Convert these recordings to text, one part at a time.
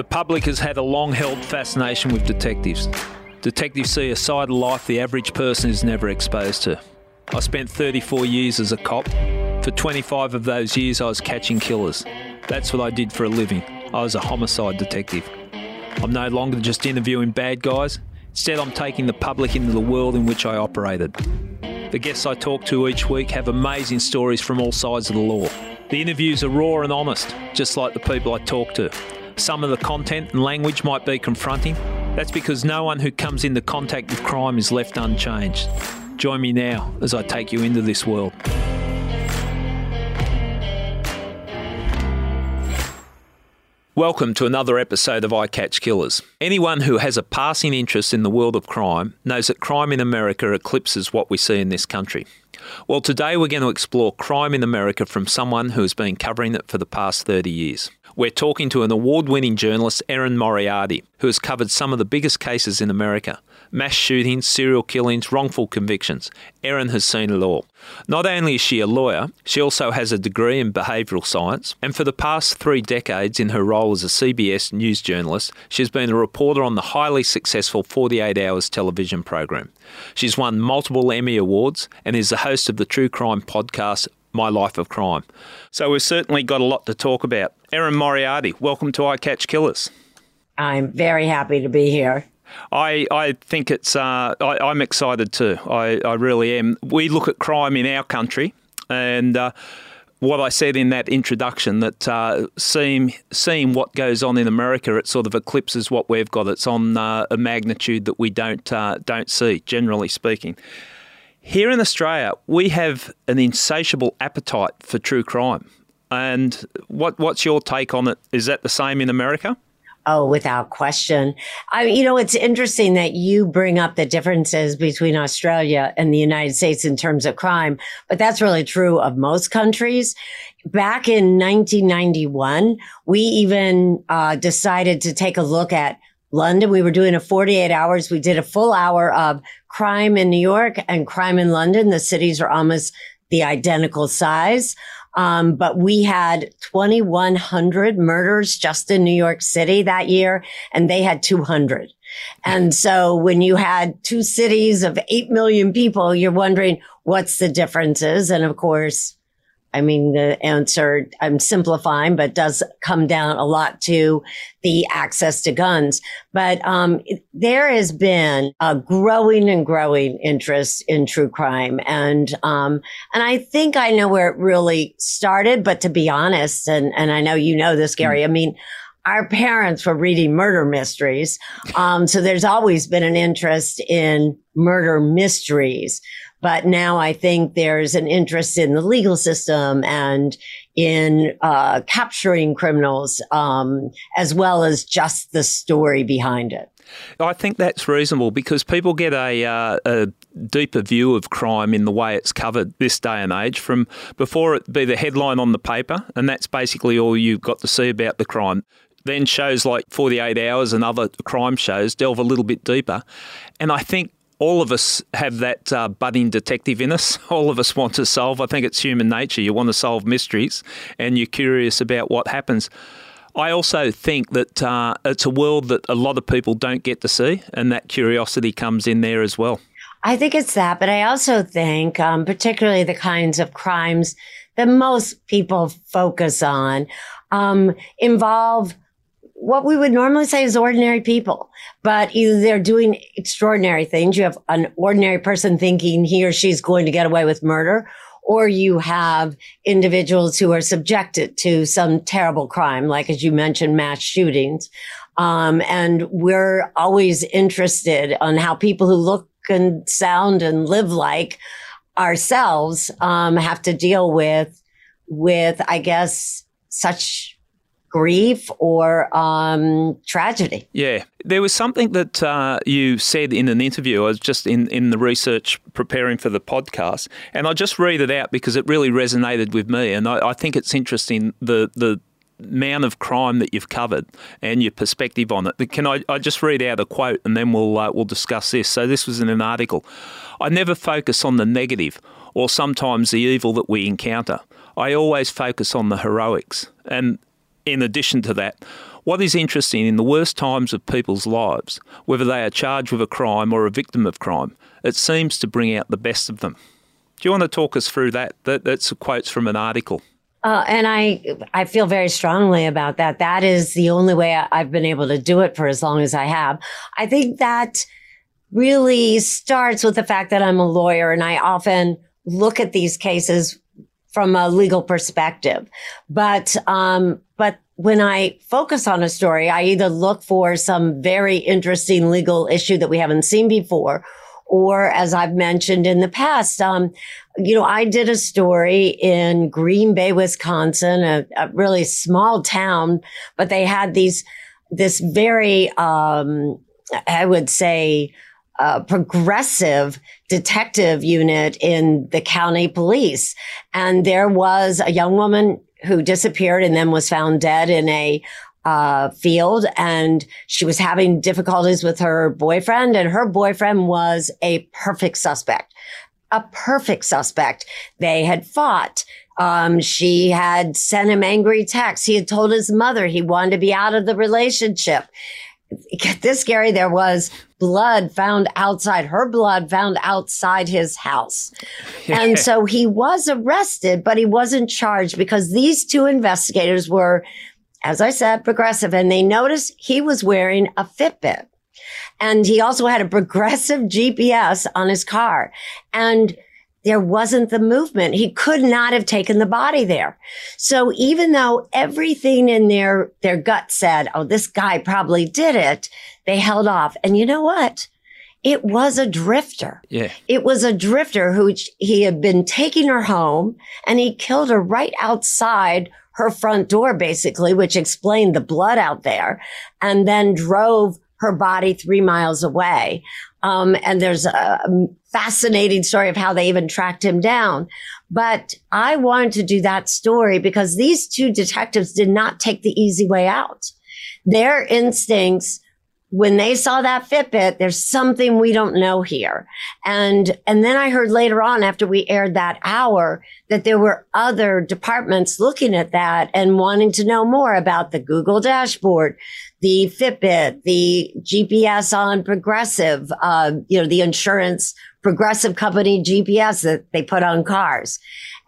The public has had a long held fascination with detectives. Detectives see a side of life the average person is never exposed to. I spent 34 years as a cop. For 25 of those years, I was catching killers. That's what I did for a living. I was a homicide detective. I'm no longer just interviewing bad guys. Instead, I'm taking the public into the world in which I operated. The guests I talk to each week have amazing stories from all sides of the law. The interviews are raw and honest, just like the people I talk to. Some of the content and language might be confronting. That's because no one who comes into contact with crime is left unchanged. Join me now as I take you into this world. Welcome to another episode of I Catch Killers. Anyone who has a passing interest in the world of crime knows that crime in America eclipses what we see in this country. Well, today we're going to explore crime in America from someone who has been covering it for the past 30 years. We're talking to an award winning journalist, Erin Moriarty, who has covered some of the biggest cases in America mass shootings, serial killings, wrongful convictions. Erin has seen it all. Not only is she a lawyer, she also has a degree in behavioural science, and for the past three decades in her role as a CBS news journalist, she's been a reporter on the highly successful 48 Hours television program. She's won multiple Emmy Awards and is the host of the true crime podcast my Life of Crime. So we've certainly got a lot to talk about. Erin Moriarty, welcome to I Catch Killers. I'm very happy to be here. I, I think it's uh, I, am excited too. I, I really am. We look at crime in our country, and uh, what I said in that introduction that uh, seeing seeing what goes on in America, it sort of eclipses what we've got. It's on uh, a magnitude that we don't uh, don't see, generally speaking. Here in Australia, we have an insatiable appetite for true crime. And what what's your take on it? Is that the same in America? Oh, without question. I, you know, it's interesting that you bring up the differences between Australia and the United States in terms of crime, but that's really true of most countries. Back in 1991, we even uh, decided to take a look at London. We were doing a 48 hours. We did a full hour of crime in New York and crime in London. The cities are almost the identical size. Um, but we had 2,100 murders just in New York City that year, and they had 200. And so when you had two cities of 8 million people, you're wondering what's the differences. And of course, I mean, the answer, I'm simplifying, but does come down a lot to the access to guns. But um, there has been a growing and growing interest in true crime. And um, and I think I know where it really started. But to be honest, and, and I know you know this, Gary, mm. I mean, our parents were reading murder mysteries. Um, so there's always been an interest in murder mysteries. But now I think there's an interest in the legal system and in uh, capturing criminals, um, as well as just the story behind it. I think that's reasonable because people get a, uh, a, deeper view of crime in the way it's covered this day and age from before it be the headline on the paper, and that's basically all you've got to see about the crime. Then shows like 48 Hours and other crime shows delve a little bit deeper. And I think all of us have that uh, budding detective in us. All of us want to solve. I think it's human nature. You want to solve mysteries and you're curious about what happens. I also think that uh, it's a world that a lot of people don't get to see, and that curiosity comes in there as well. I think it's that, but I also think, um, particularly the kinds of crimes that most people focus on, um, involve what we would normally say is ordinary people, but either they're doing extraordinary things. You have an ordinary person thinking he or she's going to get away with murder, or you have individuals who are subjected to some terrible crime, like as you mentioned, mass shootings. Um, and we're always interested on how people who look and sound and live like ourselves um, have to deal with with, I guess, such grief or um, tragedy. Yeah. There was something that uh, you said in an interview. I was just in, in the research preparing for the podcast, and I'll just read it out because it really resonated with me. And I, I think it's interesting the, the amount of crime that you've covered and your perspective on it. Can I, I just read out a quote and then we'll, uh, we'll discuss this? So, this was in an article. I never focus on the negative or sometimes the evil that we encounter. I always focus on the heroics. And in addition to that, What is interesting in the worst times of people's lives, whether they are charged with a crime or a victim of crime, it seems to bring out the best of them. Do you want to talk us through that? that that's quotes from an article. Uh, and I, I feel very strongly about that. That is the only way I've been able to do it for as long as I have. I think that really starts with the fact that I'm a lawyer and I often look at these cases from a legal perspective. But, um, but when I focus on a story, I either look for some very interesting legal issue that we haven't seen before or as I've mentioned in the past, um, you know, I did a story in Green Bay, Wisconsin, a, a really small town, but they had these, this very, um, I would say, uh, progressive detective unit in the county police. And there was a young woman who disappeared and then was found dead in a uh, field and she was having difficulties with her boyfriend and her boyfriend was a perfect suspect, a perfect suspect. They had fought. Um, she had sent him angry texts. He had told his mother he wanted to be out of the relationship. Get this, Gary, there was blood found outside, her blood found outside his house. and so he was arrested, but he wasn't charged because these two investigators were as I said, progressive. And they noticed he was wearing a Fitbit. And he also had a progressive GPS on his car. And there wasn't the movement. He could not have taken the body there. So even though everything in their, their gut said, Oh, this guy probably did it, they held off. And you know what? It was a drifter. Yeah. It was a drifter who he had been taking her home and he killed her right outside her front door, basically, which explained the blood out there and then drove her body three miles away. Um, and there's a fascinating story of how they even tracked him down. But I wanted to do that story because these two detectives did not take the easy way out. Their instincts when they saw that Fitbit, there's something we don't know here. And, and then I heard later on after we aired that hour that there were other departments looking at that and wanting to know more about the Google dashboard, the Fitbit, the GPS on progressive, uh, you know, the insurance progressive company GPS that they put on cars.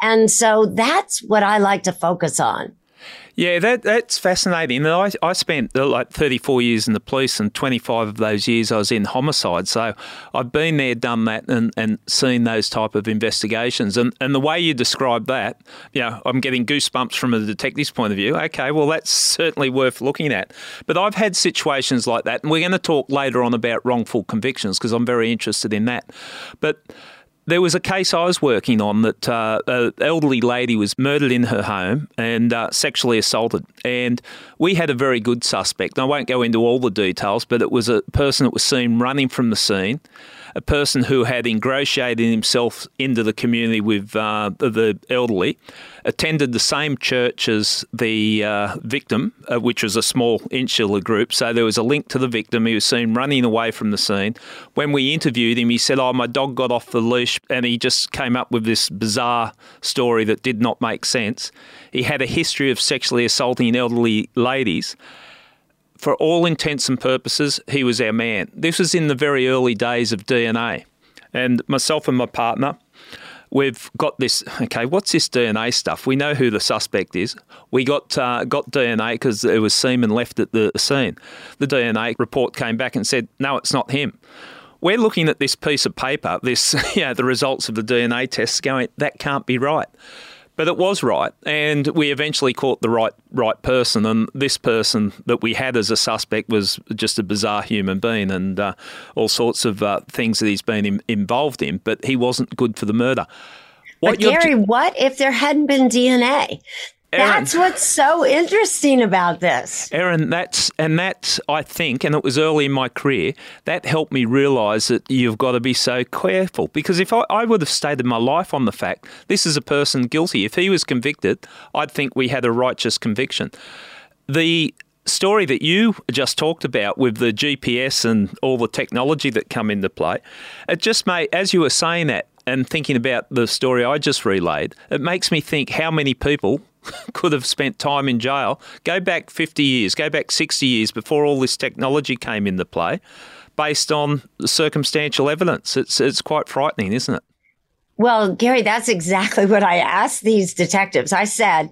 And so that's what I like to focus on. Yeah, that that's fascinating. I, I spent uh, like 34 years in the police, and 25 of those years I was in homicide. So I've been there, done that, and, and seen those type of investigations. And and the way you describe that, you know, I'm getting goosebumps from a detective's point of view. Okay, well that's certainly worth looking at. But I've had situations like that, and we're going to talk later on about wrongful convictions because I'm very interested in that. But there was a case I was working on that uh, an elderly lady was murdered in her home and uh, sexually assaulted. And we had a very good suspect. I won't go into all the details, but it was a person that was seen running from the scene a person who had ingratiated himself into the community with uh, the elderly, attended the same church as the uh, victim, uh, which was a small insular group. So there was a link to the victim. He was seen running away from the scene. When we interviewed him, he said, Oh, my dog got off the leash, and he just came up with this bizarre story that did not make sense. He had a history of sexually assaulting elderly ladies for all intents and purposes, he was our man. This was in the very early days of DNA. And myself and my partner, we've got this. Okay, what's this DNA stuff? We know who the suspect is. We got uh, got DNA because there was semen left at the scene. The DNA report came back and said, no, it's not him. We're looking at this piece of paper, this, know, the results of the DNA tests, going, that can't be right. But it was right, and we eventually caught the right right person. And this person that we had as a suspect was just a bizarre human being, and uh, all sorts of uh, things that he's been in, involved in. But he wasn't good for the murder. What but Gary, what if there hadn't been DNA? Erin, that's what's so interesting about this. Erin, that's and that's I think, and it was early in my career, that helped me realise that you've got to be so careful. Because if I, I would have stated my life on the fact this is a person guilty, if he was convicted, I'd think we had a righteous conviction. The story that you just talked about with the GPS and all the technology that come into play, it just made, as you were saying that and thinking about the story I just relayed, it makes me think how many people could have spent time in jail. Go back 50 years, go back 60 years before all this technology came into play, based on circumstantial evidence. It's, it's quite frightening, isn't it? Well, Gary, that's exactly what I asked these detectives. I said,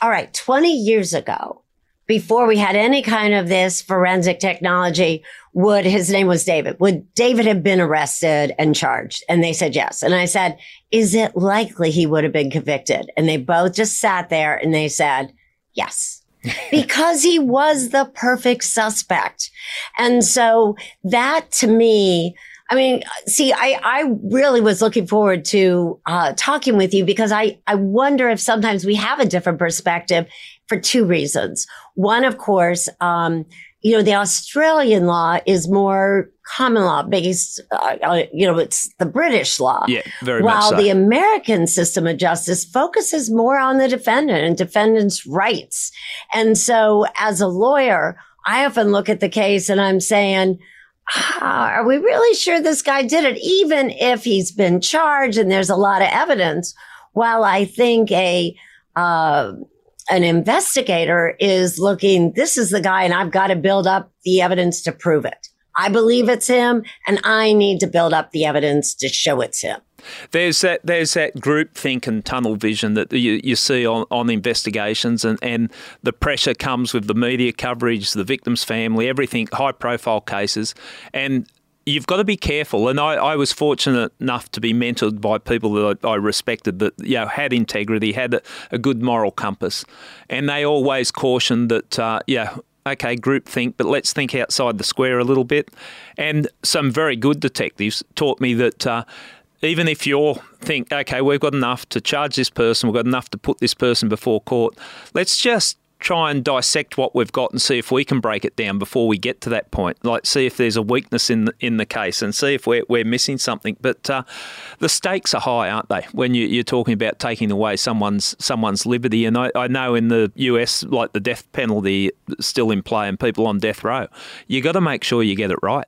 all right, 20 years ago, before we had any kind of this forensic technology, would his name was David, would David have been arrested and charged? And they said yes. And I said, is it likely he would have been convicted? And they both just sat there and they said, yes. because he was the perfect suspect. And so that to me, I mean, see, I, I really was looking forward to uh, talking with you because I, I wonder if sometimes we have a different perspective for two reasons. One, of course, um, you know, the Australian law is more common law based, uh, uh, you know, it's the British law. Yeah, very While much so. the American system of justice focuses more on the defendant and defendant's rights. And so as a lawyer, I often look at the case and I'm saying, ah, are we really sure this guy did it? Even if he's been charged and there's a lot of evidence. While I think a, uh, an investigator is looking, this is the guy and I've got to build up the evidence to prove it. I believe it's him and I need to build up the evidence to show it's him. There's that there's that group think and tunnel vision that you, you see on, on investigations and, and the pressure comes with the media coverage, the victim's family, everything, high profile cases. And you've got to be careful. And I, I, was fortunate enough to be mentored by people that I, I respected that you know had integrity, had a, a, good moral compass, and they always cautioned that uh, yeah. Okay, group think, but let's think outside the square a little bit. And some very good detectives taught me that uh, even if you think, okay, we've got enough to charge this person, we've got enough to put this person before court, let's just try and dissect what we've got and see if we can break it down before we get to that point. Like, see if there's a weakness in the, in the case and see if we're, we're missing something. But uh, the stakes are high, aren't they? When you, are talking about taking away someone's someone's liberty, and I, I know in the US, like the death penalty still in play and people on death row, you got to make sure you get it right.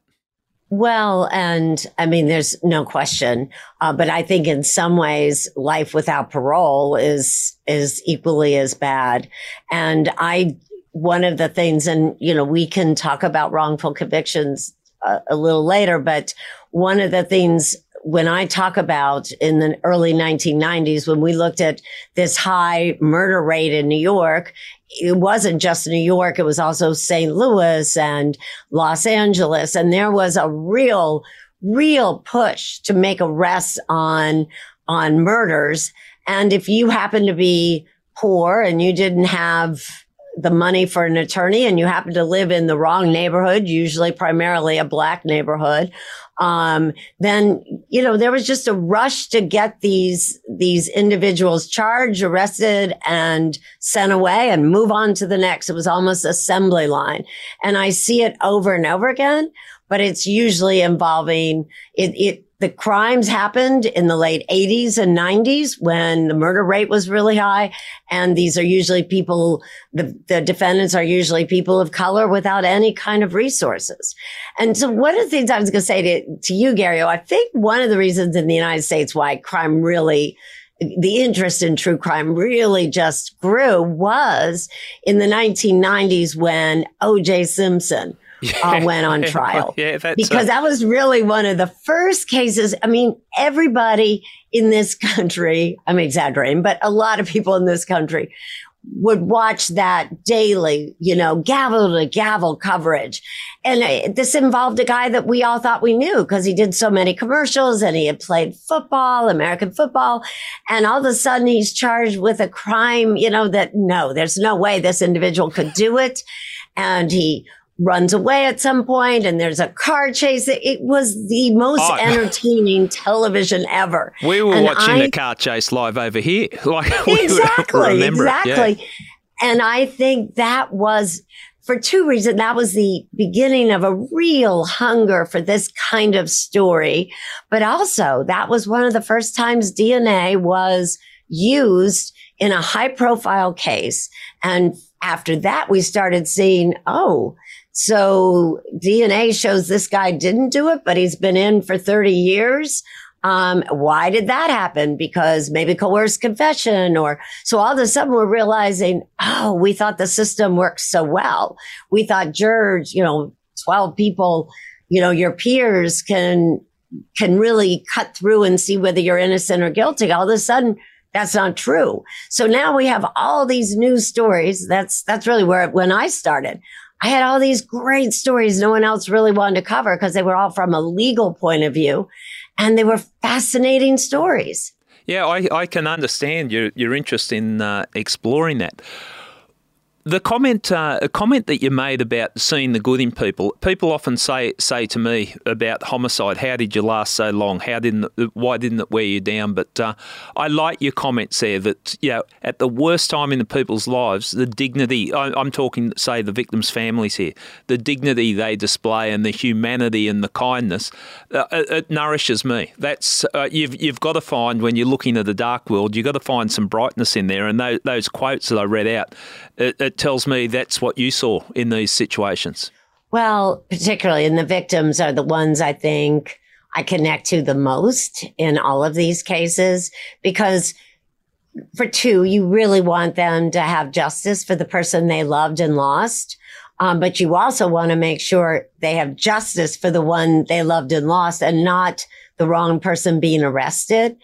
Well, and I mean, there's no question. Uh, but I think in some ways, life without parole is, is equally as bad. And I, one of the things, and, you know, we can talk about wrongful convictions a, a little later, but one of the things when I talk about in the early 1990s, when we looked at this high murder rate in New York, it wasn't just New York. It was also St. Louis and Los Angeles. And there was a real, real push to make arrests on, on murders. And if you happen to be poor and you didn't have the money for an attorney and you happen to live in the wrong neighborhood, usually primarily a black neighborhood, um, then, you know, there was just a rush to get these, these individuals charged, arrested and sent away and move on to the next. It was almost assembly line. And I see it over and over again, but it's usually involving it, it the crimes happened in the late 80s and 90s when the murder rate was really high. And these are usually people, the, the defendants are usually people of color without any kind of resources. And so one of the things I was going to say to, to you, Gary, I think one of the reasons in the United States why crime really the interest in true crime really just grew was in the 1990s when O.J. Simpson uh, went on trial. yeah, because that was really one of the first cases. I mean, everybody in this country, I'm exaggerating, but a lot of people in this country would watch that daily, you know, gavel to gavel coverage. And uh, this involved a guy that we all thought we knew because he did so many commercials and he had played football, American football. And all of a sudden he's charged with a crime, you know, that no, there's no way this individual could do it. And he runs away at some point and there's a car chase. It was the most oh, entertaining television ever. We were and watching I, the car chase live over here. Like exactly, exactly. Yeah. And I think that was for two reasons. That was the beginning of a real hunger for this kind of story. But also that was one of the first times DNA was used in a high profile case. And after that, we started seeing, oh, so DNA shows this guy didn't do it, but he's been in for 30 years. Um, why did that happen? Because maybe coerced confession or so all of a sudden we're realizing, oh, we thought the system worked so well. We thought jurors, you know, 12 people, you know, your peers can, can really cut through and see whether you're innocent or guilty. All of a sudden, that's not true. So now we have all these news stories. That's, that's really where, when I started, I had all these great stories no one else really wanted to cover because they were all from a legal point of view and they were fascinating stories. Yeah, I, I can understand your, your interest in uh, exploring that the comment, uh, a comment that you made about seeing the good in people. People often say say to me about homicide. How did you last so long? How didn't why didn't it wear you down? But uh, I like your comments there. That you know, at the worst time in the people's lives, the dignity. I, am talking, say, the victims' families here. The dignity they display and the humanity and the kindness. Uh, it, it, nourishes me. That's uh, you've you've got to find when you're looking at the dark world. You've got to find some brightness in there. And those, those quotes that I read out. It, it tells me that's what you saw in these situations. Well, particularly, and the victims are the ones I think I connect to the most in all of these cases because for two, you really want them to have justice for the person they loved and lost. Um, but you also want to make sure they have justice for the one they loved and lost and not the wrong person being arrested.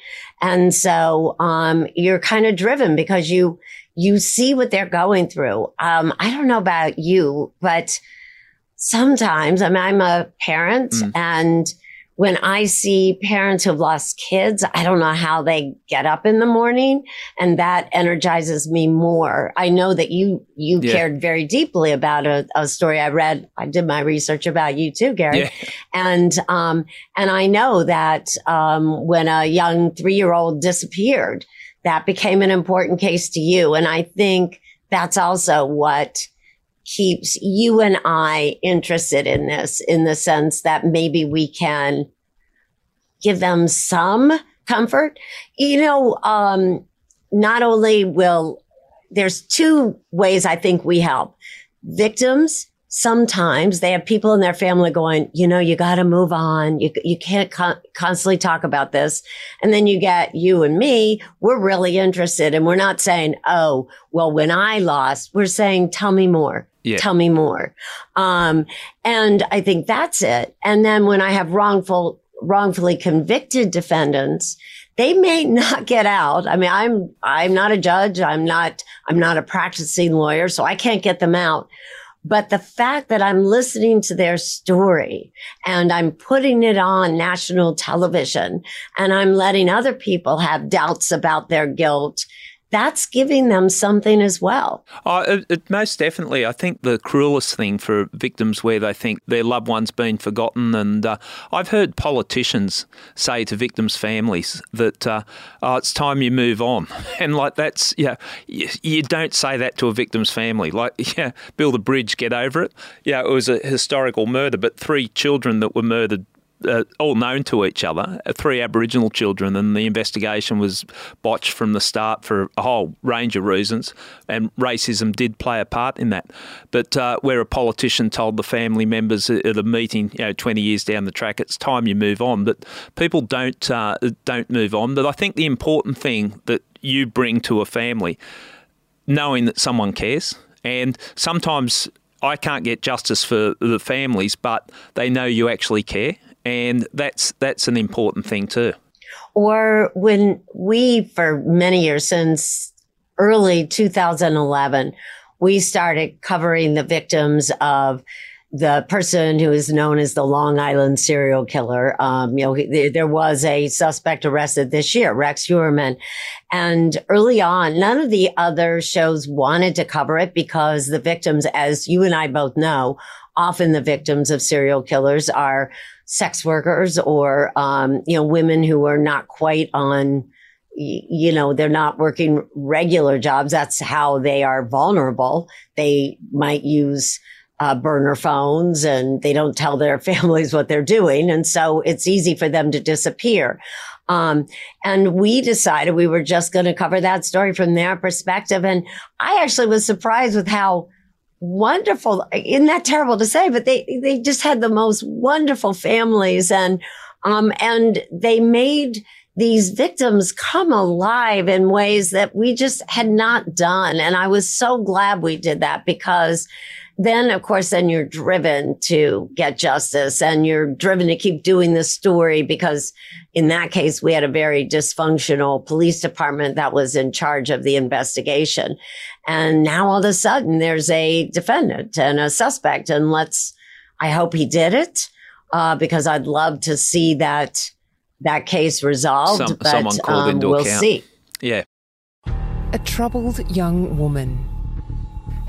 And so, um, you're kind of driven because you, you see what they're going through. Um, I don't know about you, but sometimes, I mean, I'm a parent mm. and when I see parents who've lost kids, I don't know how they get up in the morning and that energizes me more. I know that you, you yeah. cared very deeply about a, a, story I read. I did my research about you too, Gary. Yeah. And, um, and I know that, um, when a young three year old disappeared, that became an important case to you. And I think that's also what keeps you and I interested in this in the sense that maybe we can give them some comfort. You know, um, not only will there's two ways I think we help victims sometimes they have people in their family going, you know, you got to move on. You, you can't con- constantly talk about this. And then you get you and me, we're really interested and we're not saying, oh, well, when I lost, we're saying, tell me more. Yeah. Tell me more. Um, and I think that's it. And then when I have wrongful, wrongfully convicted defendants, they may not get out. I mean, I'm, I'm not a judge. I'm not, I'm not a practicing lawyer, so I can't get them out. But the fact that I'm listening to their story and I'm putting it on national television and I'm letting other people have doubts about their guilt that's giving them something as well. Oh, it, it, most definitely. I think the cruelest thing for victims where they think their loved one's been forgotten, and uh, I've heard politicians say to victims' families that uh, oh, it's time you move on, and like that's yeah, you, you, don't say that to a victim's family. Like yeah, build a bridge, get over it. Yeah, it was a historical murder, but three children that were murdered uh, all known to each other, uh, three Aboriginal children, and the investigation was botched from the start for a whole range of reasons, and racism did play a part in that. But uh, where a politician told the family members at a meeting, you know, 20 years down the track, it's time you move on. But people don't uh, don't move on. But I think the important thing that you bring to a family, knowing that someone cares, and sometimes I can't get justice for the families, but they know you actually care and that's that's an important thing too. Or when we, for many years since early 2011, we started covering the victims of the person who is known as the Long Island serial killer. Um, you know, there was a suspect arrested this year, Rex Heuermann. And early on, none of the other shows wanted to cover it because the victims, as you and I both know, often the victims of serial killers are sex workers or, um, you know, women who are not quite on, you know, they're not working regular jobs. That's how they are vulnerable. They might use, uh, burner phones and they don't tell their families what they're doing. And so it's easy for them to disappear. Um, and we decided we were just going to cover that story from their perspective. And I actually was surprised with how wonderful. Isn't that terrible to say? But they, they just had the most wonderful families. And, Um, and they made these victims come alive in ways that we just had not done. And I was so glad we did that because then of course then you're driven to get justice and you're driven to keep doing the story because in that case we had a very dysfunctional police department that was in charge of the investigation. And now all of a sudden there's a defendant and a suspect. And let's i hope he did it uh, because i'd love to see that that case resolved Some, but um, we'll account. see. Yeah. A troubled young woman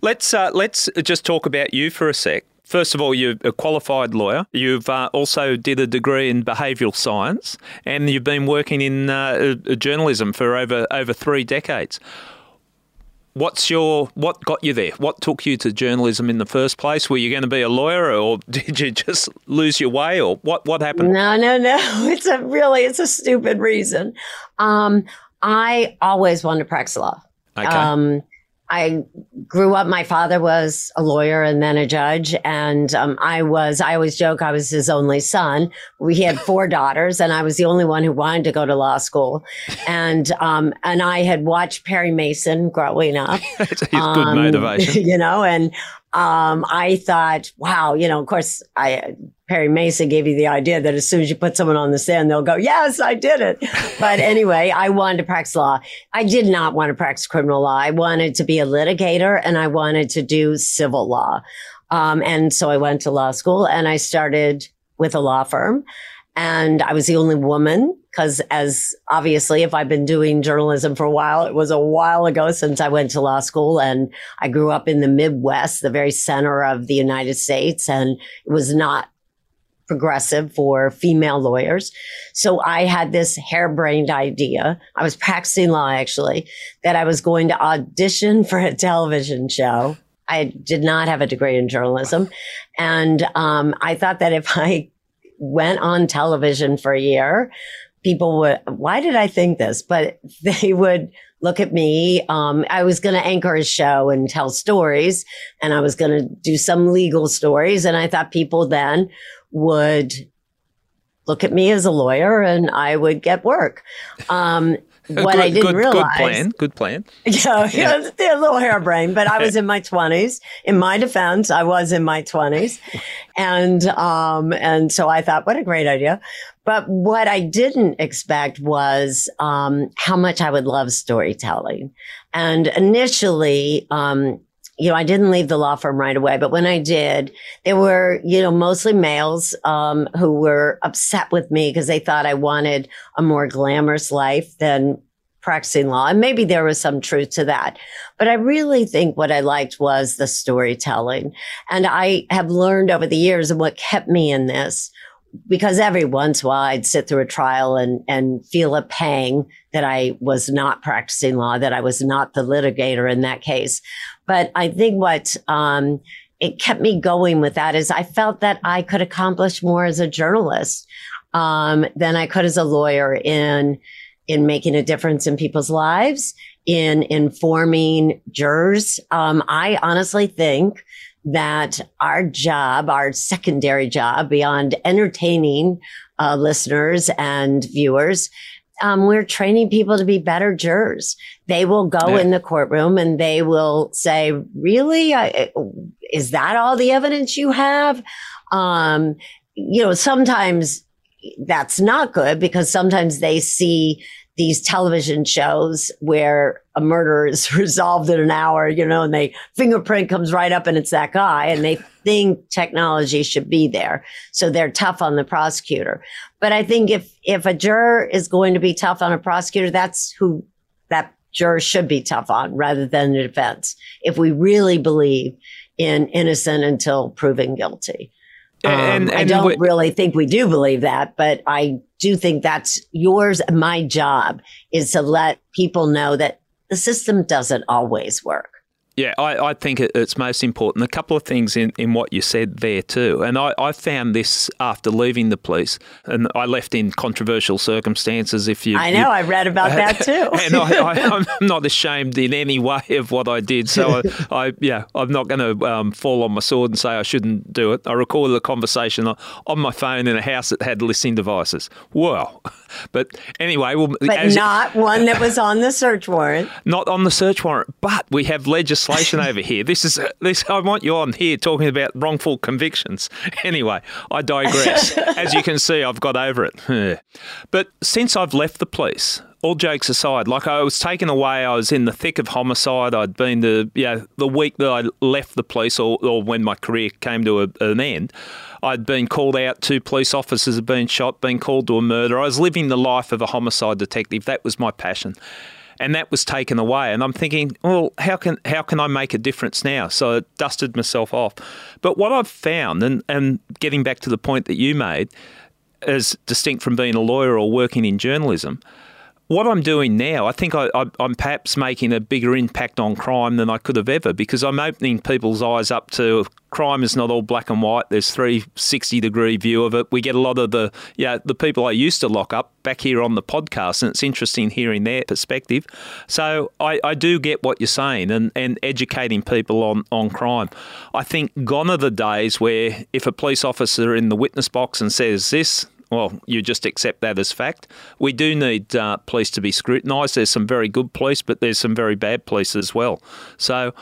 Let's uh, let's just talk about you for a sec. First of all, you're a qualified lawyer. You've uh, also did a degree in behavioural science, and you've been working in uh, journalism for over over three decades. What's your what got you there? What took you to journalism in the first place? Were you going to be a lawyer, or did you just lose your way, or what? What happened? No, no, no. It's a really it's a stupid reason. Um, I always wanted to practice law. Okay. Um, I grew up, my father was a lawyer and then a judge. And um, I was, I always joke, I was his only son. We had four daughters and I was the only one who wanted to go to law school. And, um, and I had watched Perry Mason growing up. It's um, good motivation. You know, and um, I thought, wow, you know, of course, I Perry Mason gave you the idea that as soon as you put someone on the stand, they'll go, yes, I did it. But anyway, I wanted to practice law. I did not want to practice criminal law. I wanted to be a litigator and I wanted to do civil law. Um, and so I went to law school and I started with a law firm and I was the only woman because as obviously if I've been doing journalism for a while, it was a while ago since I went to law school and I grew up in the Midwest, the very center of the United States. And it was not progressive for female lawyers. So I had this harebrained idea. I was practicing law actually that I was going to audition for a television show. I did not have a degree in journalism. And um, I thought that if I went on television for a year, people would, why did I think this? But they would look at me. Um, I was going to anchor a show and tell stories and I was going to do some legal stories. And I thought people then would look at me as a lawyer and I would get work. Um, what good, I didn't good, realize. Good plan. Good plan. Yeah, yeah. yeah a little harebrained, but I was in my twenties. In my defense, I was in my twenties, and um, and so I thought, what a great idea. But what I didn't expect was um, how much I would love storytelling. And initially, um, you know, I didn't leave the law firm right away, but when I did, there were, you know, mostly males, um, who were upset with me because they thought I wanted a more glamorous life than practicing law. And maybe there was some truth to that. But I really think what I liked was the storytelling. And I have learned over the years and what kept me in this because every once in a while I'd sit through a trial and, and feel a pang that I was not practicing law, that I was not the litigator in that case. But I think what, um, it kept me going with that is I felt that I could accomplish more as a journalist, um, than I could as a lawyer in, in making a difference in people's lives, in informing jurors. Um, I honestly think that our job, our secondary job beyond entertaining uh, listeners and viewers, um, we're training people to be better jurors. They will go yeah. in the courtroom and they will say, really? I, is that all the evidence you have? Um, you know, sometimes that's not good because sometimes they see these television shows where a murder is resolved in an hour, you know, and they fingerprint comes right up and it's that guy and they think technology should be there. So they're tough on the prosecutor. But I think if, if a juror is going to be tough on a prosecutor, that's who that juror should be tough on rather than the defense. If we really believe in innocent until proven guilty. Um, and, and I don't really think we do believe that, but I do think that's yours. My job is to let people know that the system doesn't always work. Yeah, I, I think it, it's most important. A couple of things in, in what you said there too. And I, I found this after leaving the police, and I left in controversial circumstances. If you, I know, you, I read about that too. and I, am not ashamed in any way of what I did. So I, I yeah, I'm not going to um, fall on my sword and say I shouldn't do it. I recorded a conversation on my phone in a house that had listening devices. Well, but anyway, well, but not one that was on the search warrant. Not on the search warrant, but we have legislation legislation over here. This is this. I want you on here talking about wrongful convictions. Anyway, I digress. As you can see, I've got over it. but since I've left the police, all jokes aside, like I was taken away, I was in the thick of homicide. I'd been the yeah the week that I left the police, or, or when my career came to a, an end. I'd been called out. Two police officers had been shot, been called to a murder. I was living the life of a homicide detective. That was my passion and that was taken away. And I'm thinking, well, how can how can I make a difference now? So I dusted myself off. But what I've found, and and getting back to the point that you made, as distinct from being a lawyer or working in journalism, what I'm doing now, I think I, am perhaps making a bigger impact on crime than I could have ever because I'm opening people's eyes up to crime is not all black and white. There's 360 degree view of it. We get a lot of the yeah the people I used to lock up back here on the podcast, and it's interesting hearing their perspective. So I, I do get what you're saying and, and educating people on, on crime. I think gone are the days where if a police officer in the witness box and says this, well, you just accept that as fact. We do need uh, police to be scrutinised. There's some very good police, but there's some very bad police as well. So,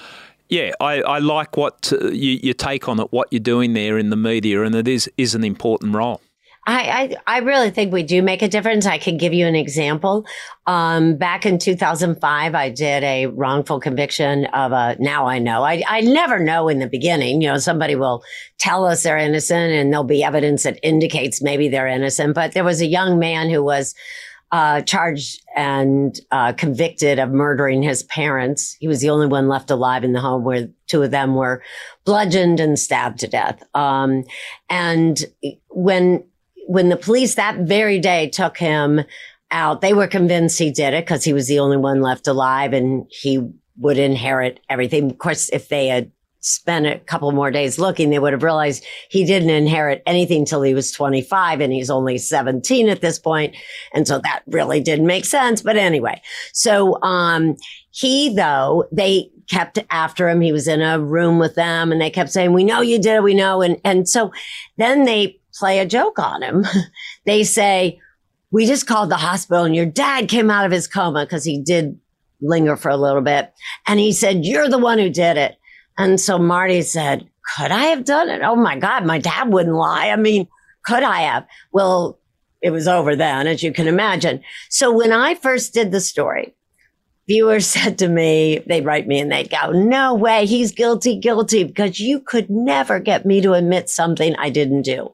yeah, I, I like what uh, you, you take on it, what you're doing there in the media, and it is is an important role. I, I, I really think we do make a difference. I can give you an example. Um, back in 2005, I did a wrongful conviction of a, now I know, I, I never know in the beginning, you know, somebody will tell us they're innocent and there'll be evidence that indicates maybe they're innocent. But there was a young man who was, uh, charged and uh, convicted of murdering his parents. He was the only one left alive in the home where two of them were bludgeoned and stabbed to death. Um, and when when the police that very day took him out, they were convinced he did it because he was the only one left alive and he would inherit everything. Of course, if they had spent a couple more days looking, they would have realized he didn't inherit anything till he was 25 and he's only 17 at this point. And so that really didn't make sense. But anyway, so, um, he though, they kept after him. He was in a room with them and they kept saying, we know you did it. We know. And, and so then they play a joke on him. they say, we just called the hospital and your dad came out of his coma because he did linger for a little bit. And he said, you're the one who did it. And so Marty said, could I have done it? Oh my God, my dad wouldn't lie. I mean, could I have? Well, it was over then, as you can imagine. So when I first did the story, viewers said to me, they'd write me and they'd go, no way, he's guilty, guilty, because you could never get me to admit something I didn't do.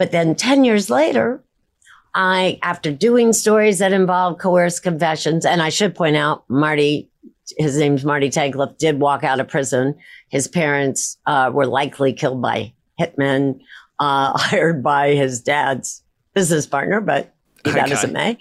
But then 10 years later, I, after doing stories that involve coerced confessions, and I should point out, Marty, his name's Marty Tankleff, did walk out of prison. His parents uh, were likely killed by hitmen uh, hired by his dad's business partner, but be that as it may.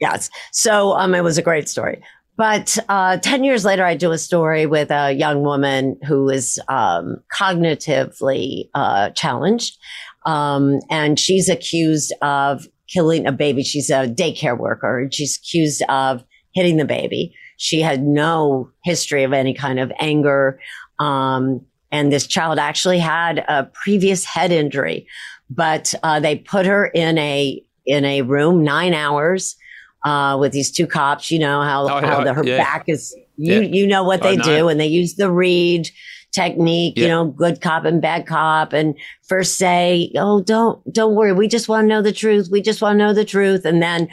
Yes. So um, it was a great story. But uh, 10 years later, I do a story with a young woman who is um, cognitively uh, challenged. Um, and she's accused of killing a baby. She's a daycare worker and she's accused of hitting the baby. She had no history of any kind of anger. Um, and this child actually had a previous head injury, but uh, they put her in a in a room nine hours uh, with these two cops. You know how, oh, how the, her yeah. back is. You yeah. you know what they do, and they use the Reid technique, you know, good cop and bad cop and first say, Oh, don't, don't worry. We just want to know the truth. We just want to know the truth. And then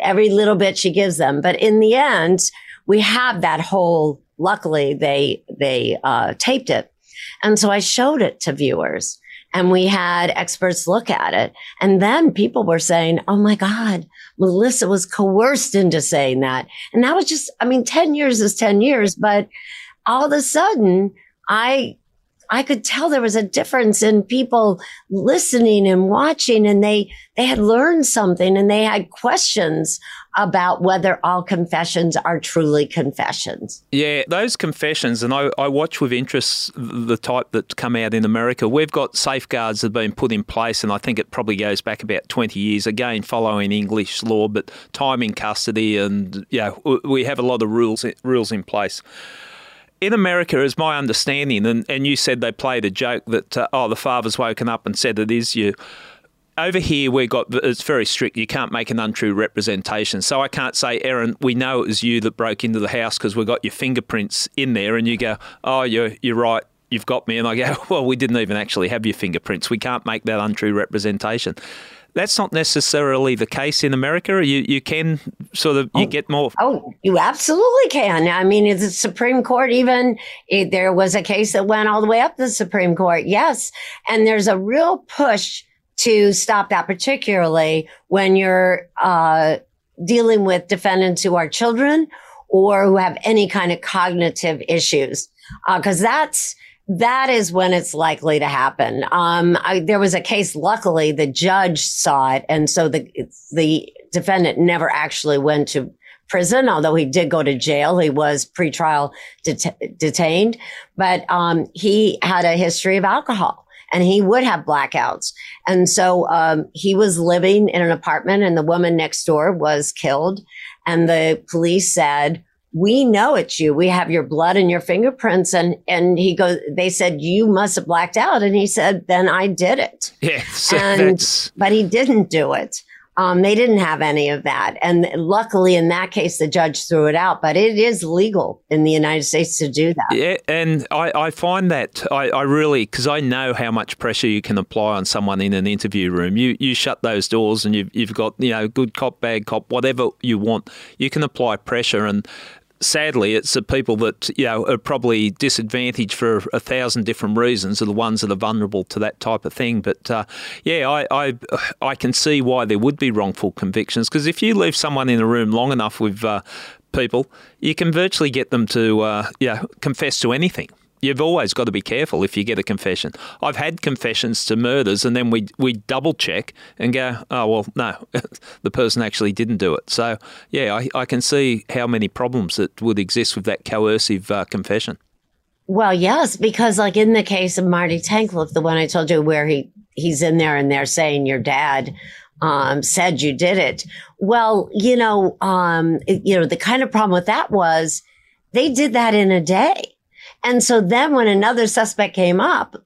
every little bit she gives them. But in the end, we have that whole, luckily they, they, uh, taped it. And so I showed it to viewers and we had experts look at it. And then people were saying, Oh my God, Melissa was coerced into saying that. And that was just, I mean, 10 years is 10 years, but all of a sudden I, I could tell there was a difference in people listening and watching and they, they had learned something and they had questions about whether all confessions are truly confessions. Yeah, those confessions, and I, I watch with interest the type that come out in America. We've got safeguards that have been put in place, and I think it probably goes back about 20 years, again, following English law, but time in custody, and yeah, we have a lot of rules, rules in place in America, is my understanding, and, and you said they played a joke that, uh, oh, the father's woken up and said it is you. Over here, we got it's very strict. You can't make an untrue representation. So I can't say, Erin, we know it was you that broke into the house because we got your fingerprints in there, and you go, oh, you're you're right, you've got me, and I go, well, we didn't even actually have your fingerprints. We can't make that untrue representation. That's not necessarily the case in America. You you can sort of you oh, get more. Oh, you absolutely can. I mean, the Supreme Court even it, there was a case that went all the way up the Supreme Court. Yes, and there's a real push to stop that, particularly when you're uh, dealing with defendants who are children or who have any kind of cognitive issues, because uh, that's that is when it's likely to happen. Um, I, there was a case. Luckily, the judge saw it, and so the the defendant never actually went to prison, although he did go to jail. He was pretrial det- detained, but um, he had a history of alcohol. And he would have blackouts. And so um, he was living in an apartment, and the woman next door was killed. And the police said, we know it's you. We have your blood and your fingerprints. And, and he goes, they said, you must have blacked out. And he said, then I did it. Yeah. So and, but he didn't do it. Um, they didn't have any of that. And luckily in that case, the judge threw it out, but it is legal in the United States to do that. Yeah. And I, I find that I, I really, because I know how much pressure you can apply on someone in an interview room. You, you shut those doors and you've, you've got, you know, good cop, bad cop, whatever you want. You can apply pressure. And sadly, it's the people that you know are probably disadvantaged for a thousand different reasons are the ones that are vulnerable to that type of thing. But uh, yeah, I, I, I can see why there would be wrongful convictions because if you leave someone in a room long enough with uh, people, you can virtually get them to uh, yeah confess to anything you've always got to be careful if you get a confession. I've had confessions to murders, and then we we double check and go, oh well, no, the person actually didn't do it. So yeah, I, I can see how many problems that would exist with that coercive uh, confession. Well, yes, because like in the case of Marty Tankleff, the one I told you where he he's in there and they're saying your dad um, said you did it. Well, you know, um, you know, the kind of problem with that was they did that in a day. And so then when another suspect came up,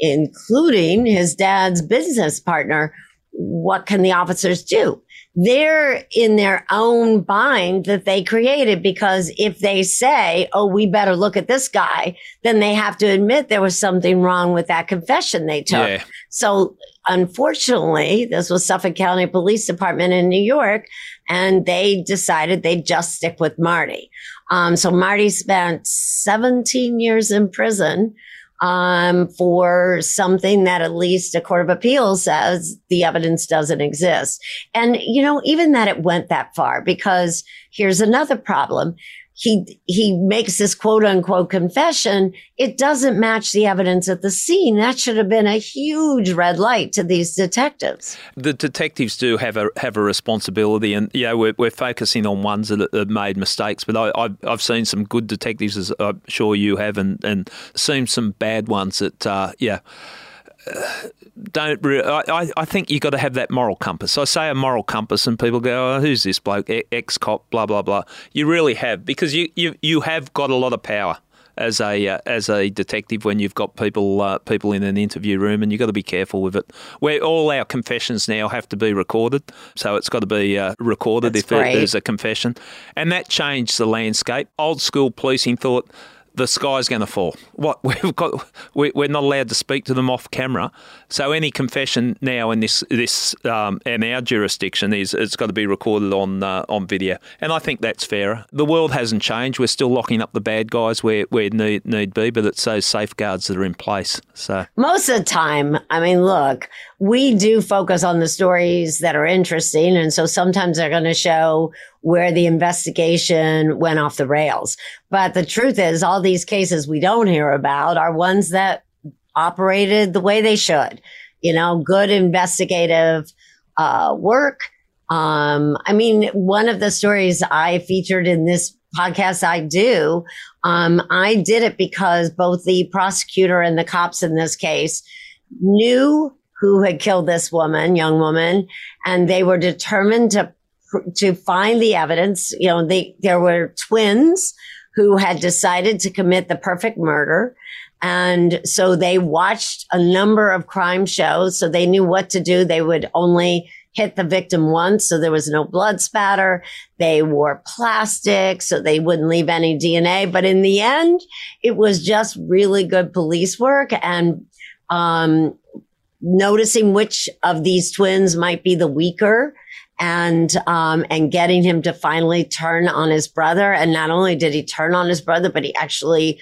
including his dad's business partner, what can the officers do? They're in their own bind that they created because if they say, Oh, we better look at this guy, then they have to admit there was something wrong with that confession they took. Yeah. So unfortunately, this was Suffolk County Police Department in New York, and they decided they'd just stick with Marty. Um, so Marty spent 17 years in prison um, for something that at least a court of appeal says the evidence doesn't exist. And, you know, even that it went that far, because here's another problem he he makes this quote unquote confession it doesn't match the evidence at the scene. That should have been a huge red light to these detectives. The detectives do have a have a responsibility and yeah we're, we're focusing on ones that have made mistakes but I, I've, I've seen some good detectives as I'm sure you have and and seen some bad ones that uh, yeah don't. Re- I, I think you've got to have that moral compass. I say a moral compass, and people go, "Oh, who's this bloke? Ex cop, blah blah blah." You really have because you, you you have got a lot of power as a uh, as a detective when you've got people uh, people in an interview room, and you've got to be careful with it. Where all our confessions now have to be recorded, so it's got to be uh, recorded That's if there's a confession, and that changed the landscape. Old school policing thought the sky's going to fall. What we've got, we, are not allowed to speak to them off camera. So any confession now in this this um, in our jurisdiction is it's got to be recorded on uh, on video, and I think that's fair. The world hasn't changed. We're still locking up the bad guys where where need need be, but it's those safeguards that are in place. So most of the time, I mean, look, we do focus on the stories that are interesting, and so sometimes they're going to show where the investigation went off the rails. But the truth is, all these cases we don't hear about are ones that operated the way they should. You know, good investigative uh, work. Um, I mean, one of the stories I featured in this podcast I do, um, I did it because both the prosecutor and the cops in this case knew who had killed this woman, young woman, and they were determined to to find the evidence. You know, they there were twins who had decided to commit the perfect murder. And so they watched a number of crime shows. So they knew what to do. They would only hit the victim once. So there was no blood spatter. They wore plastic so they wouldn't leave any DNA. But in the end, it was just really good police work and, um, noticing which of these twins might be the weaker and um, and getting him to finally turn on his brother. And not only did he turn on his brother, but he actually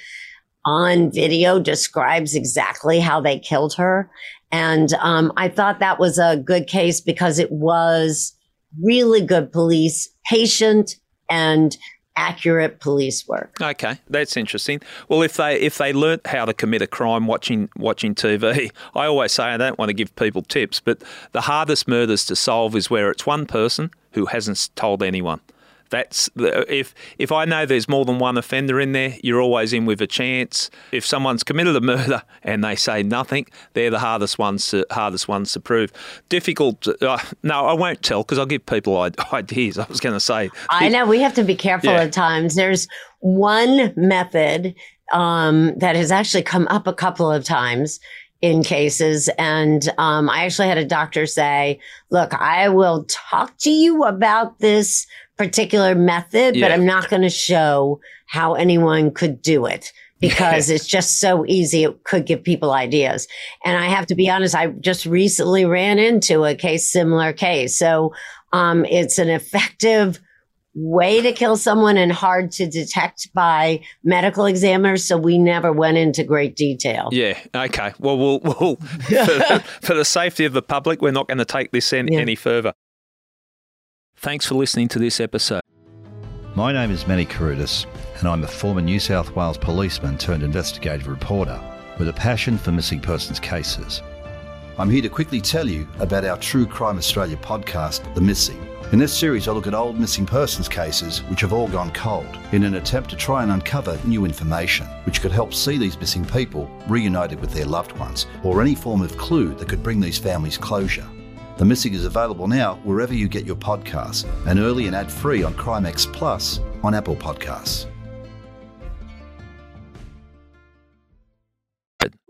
on video describes exactly how they killed her. And um, I thought that was a good case because it was really good police, patient and accurate police work. Okay, that's interesting. Well, if they if they learnt how to commit a crime watching watching TV, I always say I don't want to give people tips, but the hardest murders to solve is where it's one person who hasn't told anyone. That's if if I know there's more than one offender in there, you're always in with a chance. If someone's committed a murder and they say nothing, they're the hardest ones to hardest ones to prove. Difficult. Uh, no, I won't tell because I'll give people ideas. I was going to say. I know we have to be careful yeah. at times. There's one method um, that has actually come up a couple of times in cases. And um, I actually had a doctor say, look, I will talk to you about this particular method, yeah. but I'm not going to show how anyone could do it because it's just so easy. It could give people ideas. And I have to be honest, I just recently ran into a case, similar case. So, um, it's an effective way to kill someone and hard to detect by medical examiners. So we never went into great detail. Yeah. Okay. Well, we'll, we'll for, the, for, the safety of the public, we're not going to take this in yeah. any further. Thanks for listening to this episode. My name is Manny Carudis, and I'm a former New South Wales policeman turned investigative reporter with a passion for missing persons cases. I'm here to quickly tell you about our True Crime Australia podcast, The Missing. In this series, I look at old missing persons cases which have all gone cold in an attempt to try and uncover new information which could help see these missing people reunited with their loved ones or any form of clue that could bring these families closure. The Missing is available now wherever you get your podcasts and early and ad free on Crime X Plus on Apple Podcasts.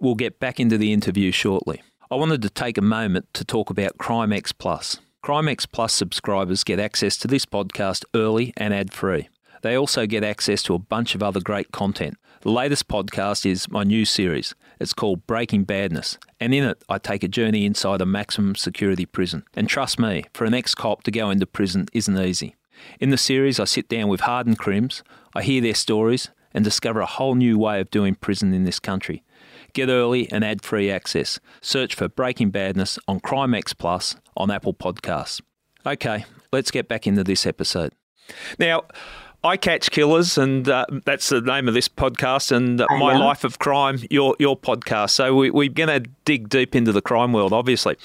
We'll get back into the interview shortly. I wanted to take a moment to talk about Crime X Plus. Crime X Plus subscribers get access to this podcast early and ad free. They also get access to a bunch of other great content. The latest podcast is my new series. It's called Breaking Badness, and in it, I take a journey inside a maximum security prison. And trust me, for an ex cop to go into prison isn't easy. In the series, I sit down with hardened crims, I hear their stories, and discover a whole new way of doing prison in this country. Get early and ad free access. Search for Breaking Badness on Crime X Plus on Apple Podcasts. Okay, let's get back into this episode. Now, I Catch Killers, and uh, that's the name of this podcast, and uh, My Life of Crime, your your podcast. So we, we're going to dig deep into the crime world, obviously.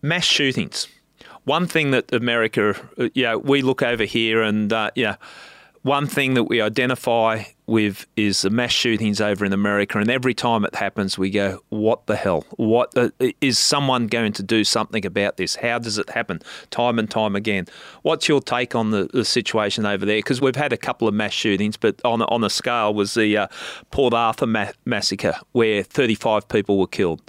Mass shootings. One thing that America, uh, yeah, we look over here, and uh, yeah one thing that we identify with is the mass shootings over in America, and every time it happens, we go, "What the hell? What is someone going to do something about this? How does it happen time and time again?" What's your take on the, the situation over there? Because we've had a couple of mass shootings, but on on a scale was the uh, Port Arthur ma- massacre where 35 people were killed.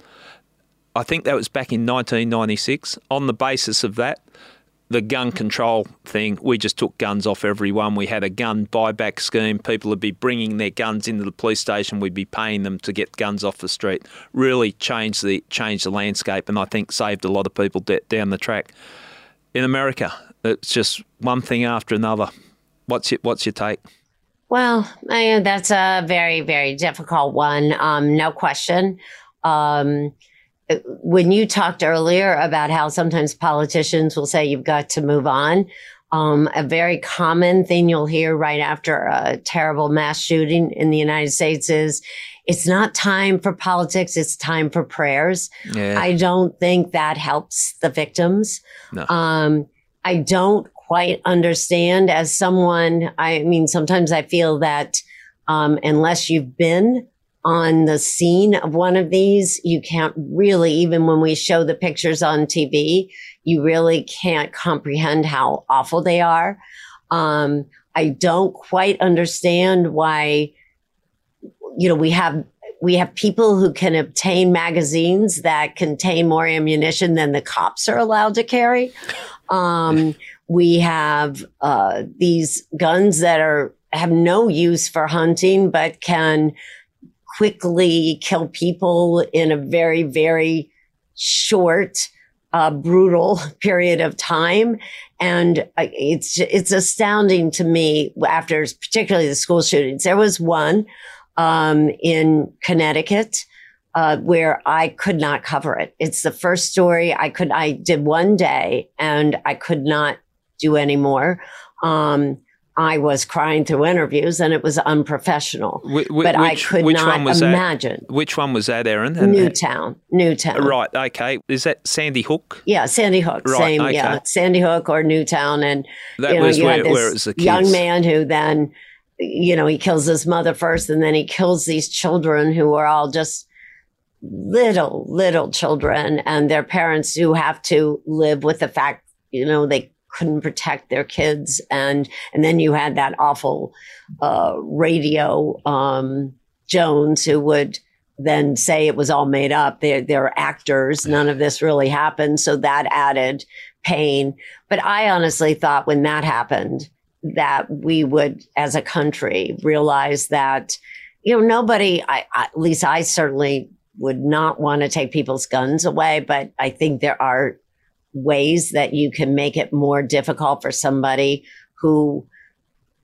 I think that was back in 1996. On the basis of that, the gun control thing, we just took guns off everyone. We had a gun buyback scheme. People would be bringing their guns into the police station. We'd be paying them to get guns off the street. Really changed the changed the landscape, and I think saved a lot of people de- down the track. In America, it's just one thing after another. What's your What's your take? Well, I, that's a very very difficult one. Um, no question. Um, when you talked earlier about how sometimes politicians will say you've got to move on, um, a very common thing you'll hear right after a terrible mass shooting in the United States is it's not time for politics. It's time for prayers. Yeah. I don't think that helps the victims. No. Um, I don't quite understand as someone, I mean, sometimes I feel that, um, unless you've been on the scene of one of these, you can't really, even when we show the pictures on TV, you really can't comprehend how awful they are. Um, I don't quite understand why, you know, we have we have people who can obtain magazines that contain more ammunition than the cops are allowed to carry. Um, we have uh, these guns that are have no use for hunting, but can quickly kill people in a very very short uh, brutal period of time. And it's, it's astounding to me after particularly the school shootings. There was one, um, in Connecticut, uh, where I could not cover it. It's the first story I could, I did one day and I could not do any more. Um, I was crying through interviews and it was unprofessional. Wh- wh- but I could which not was that? imagine. Which one was that, Erin? And- Newtown, Newtown. Right. Okay. Is that Sandy Hook? Yeah, Sandy Hook, Right, same, okay. yeah, Sandy Hook or Newtown, and That you know, was you where, where it was the kids. young man who then, you know, he kills his mother first, and then he kills these children who are all just little, little children, and their parents who have to live with the fact, you know, they couldn't protect their kids, and and then you had that awful uh, radio um, Jones who would then say it was all made up. They're, they're actors. None of this really happened. So that added pain. But I honestly thought when that happened that we would, as a country, realize that, you know, nobody, I, I, at least I certainly would not want to take people's guns away. But I think there are ways that you can make it more difficult for somebody who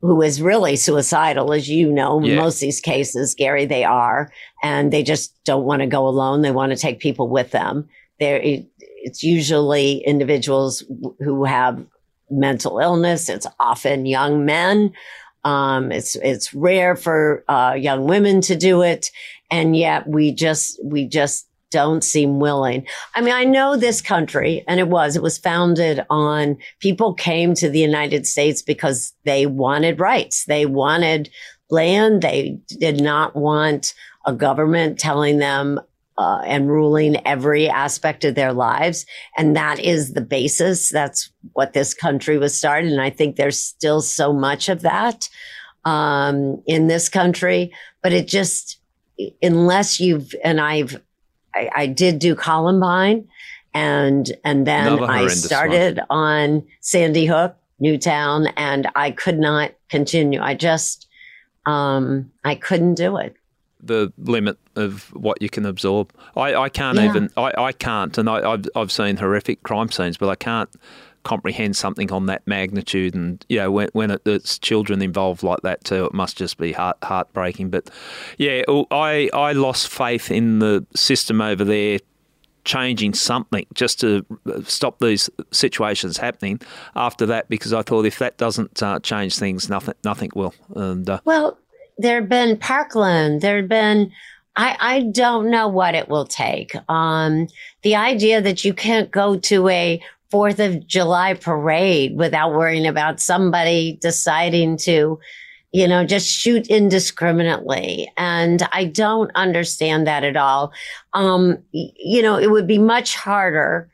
who is really suicidal, as you know, Yeah. most of these cases, Gary, they are, and they just don't want to go alone. They want to take people with them. They're, it's usually individuals who have mental illness. It's often young men. Um, it's it's rare for uh, young women to do it, and yet we just we just don't seem willing. I mean, I know this country, and it was it was founded on people came to the United States because they wanted rights. They wanted land. They did not want a government telling them uh, and ruling every aspect of their lives. And that is the basis. That's what this country was started. And I think there's still so much of that um, in this country. But it just, unless you've, and I've, I, I did do Columbine and, and then I started on Sandy Hook, Newtown, and I could not continue. I just, um, I couldn't do it. the limit of what you can absorb. I, I can't Yeah. even. I, I can't, and I, I've I've seen horrific crime scenes, but I can't comprehend something on that magnitude. And you know, when when it, it's children involved like that too, it must just be heart heartbreaking. But yeah, oh, I I lost faith in the system over there. Changing something just to stop these situations happening. After that, because I thought if that doesn't uh, change things, nothing nothing will. And uh, Well, there have been Parkland. there have been, I, I don't know what it will take. Um, the idea that you can't go to a Fourth of July parade without worrying about somebody deciding to, you know, just shoot indiscriminately. And I don't understand that at all. Um, you know, it would be much harder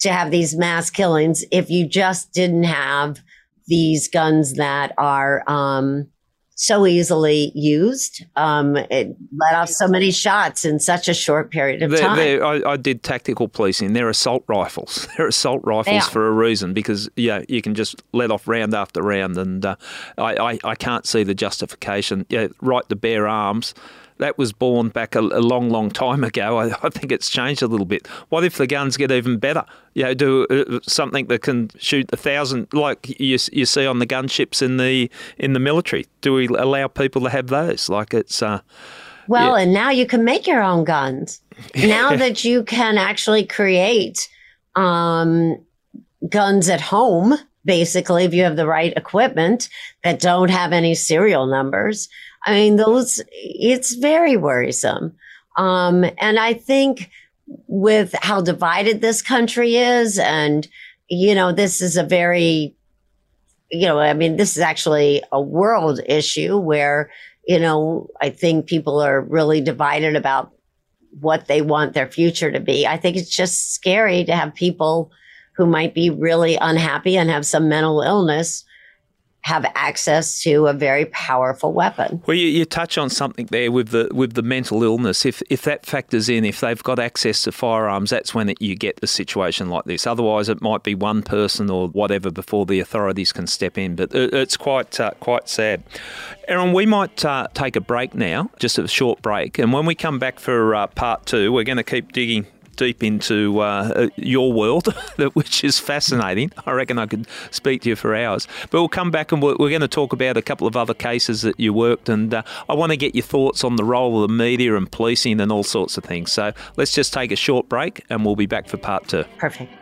to have these mass killings if you just didn't have these guns that are, um, so easily used. Um, it let off so many shots in such a short period of They're, time. they're, I, I did tactical policing. They're assault rifles. They're assault rifles are. for a reason because yeah, you can just let off round after round, and uh, I, I, I can't see the justification. Yeah, right to bear arms. That was born back a, a long, long time ago. I, I think it's changed a little bit. What if the guns get even better? You know, do uh, something that can shoot a thousand, like you, you see on the gunships in the in the military. Do we allow people to have those? Like it's. Uh, Well, Yeah. and now you can make your own guns. Now that you can actually create um, guns at home, basically, if you have the right equipment that don't have any serial numbers. I mean, those, it's very worrisome. Um, and I think with how divided this country is, and, you know, this is a very, you know, I mean, this is actually a world issue where, you know, I think people are really divided about what they want their future to be. I think it's just scary to have people who might be really unhappy and have some mental illness have access to a very powerful weapon. Well, you, you, touch on something there with the with the mental illness. If if that factors in, if they've got access to firearms, that's when it, you get the situation like this. Otherwise, it might be one person or whatever before the authorities can step in. But it, it's quite uh, quite sad. Erin, we might uh, take a break now, just a short break, and when we come back for uh, part two, we're going to keep digging deep into uh, your world, which is fascinating. I reckon I could speak to you for hours. But we'll come back and we're, we're going to talk about a couple of other cases that you worked, and uh, I want to get your thoughts on the role of the media and policing and all sorts of things. So let's just take a short break, and we'll be back for part two. Perfect.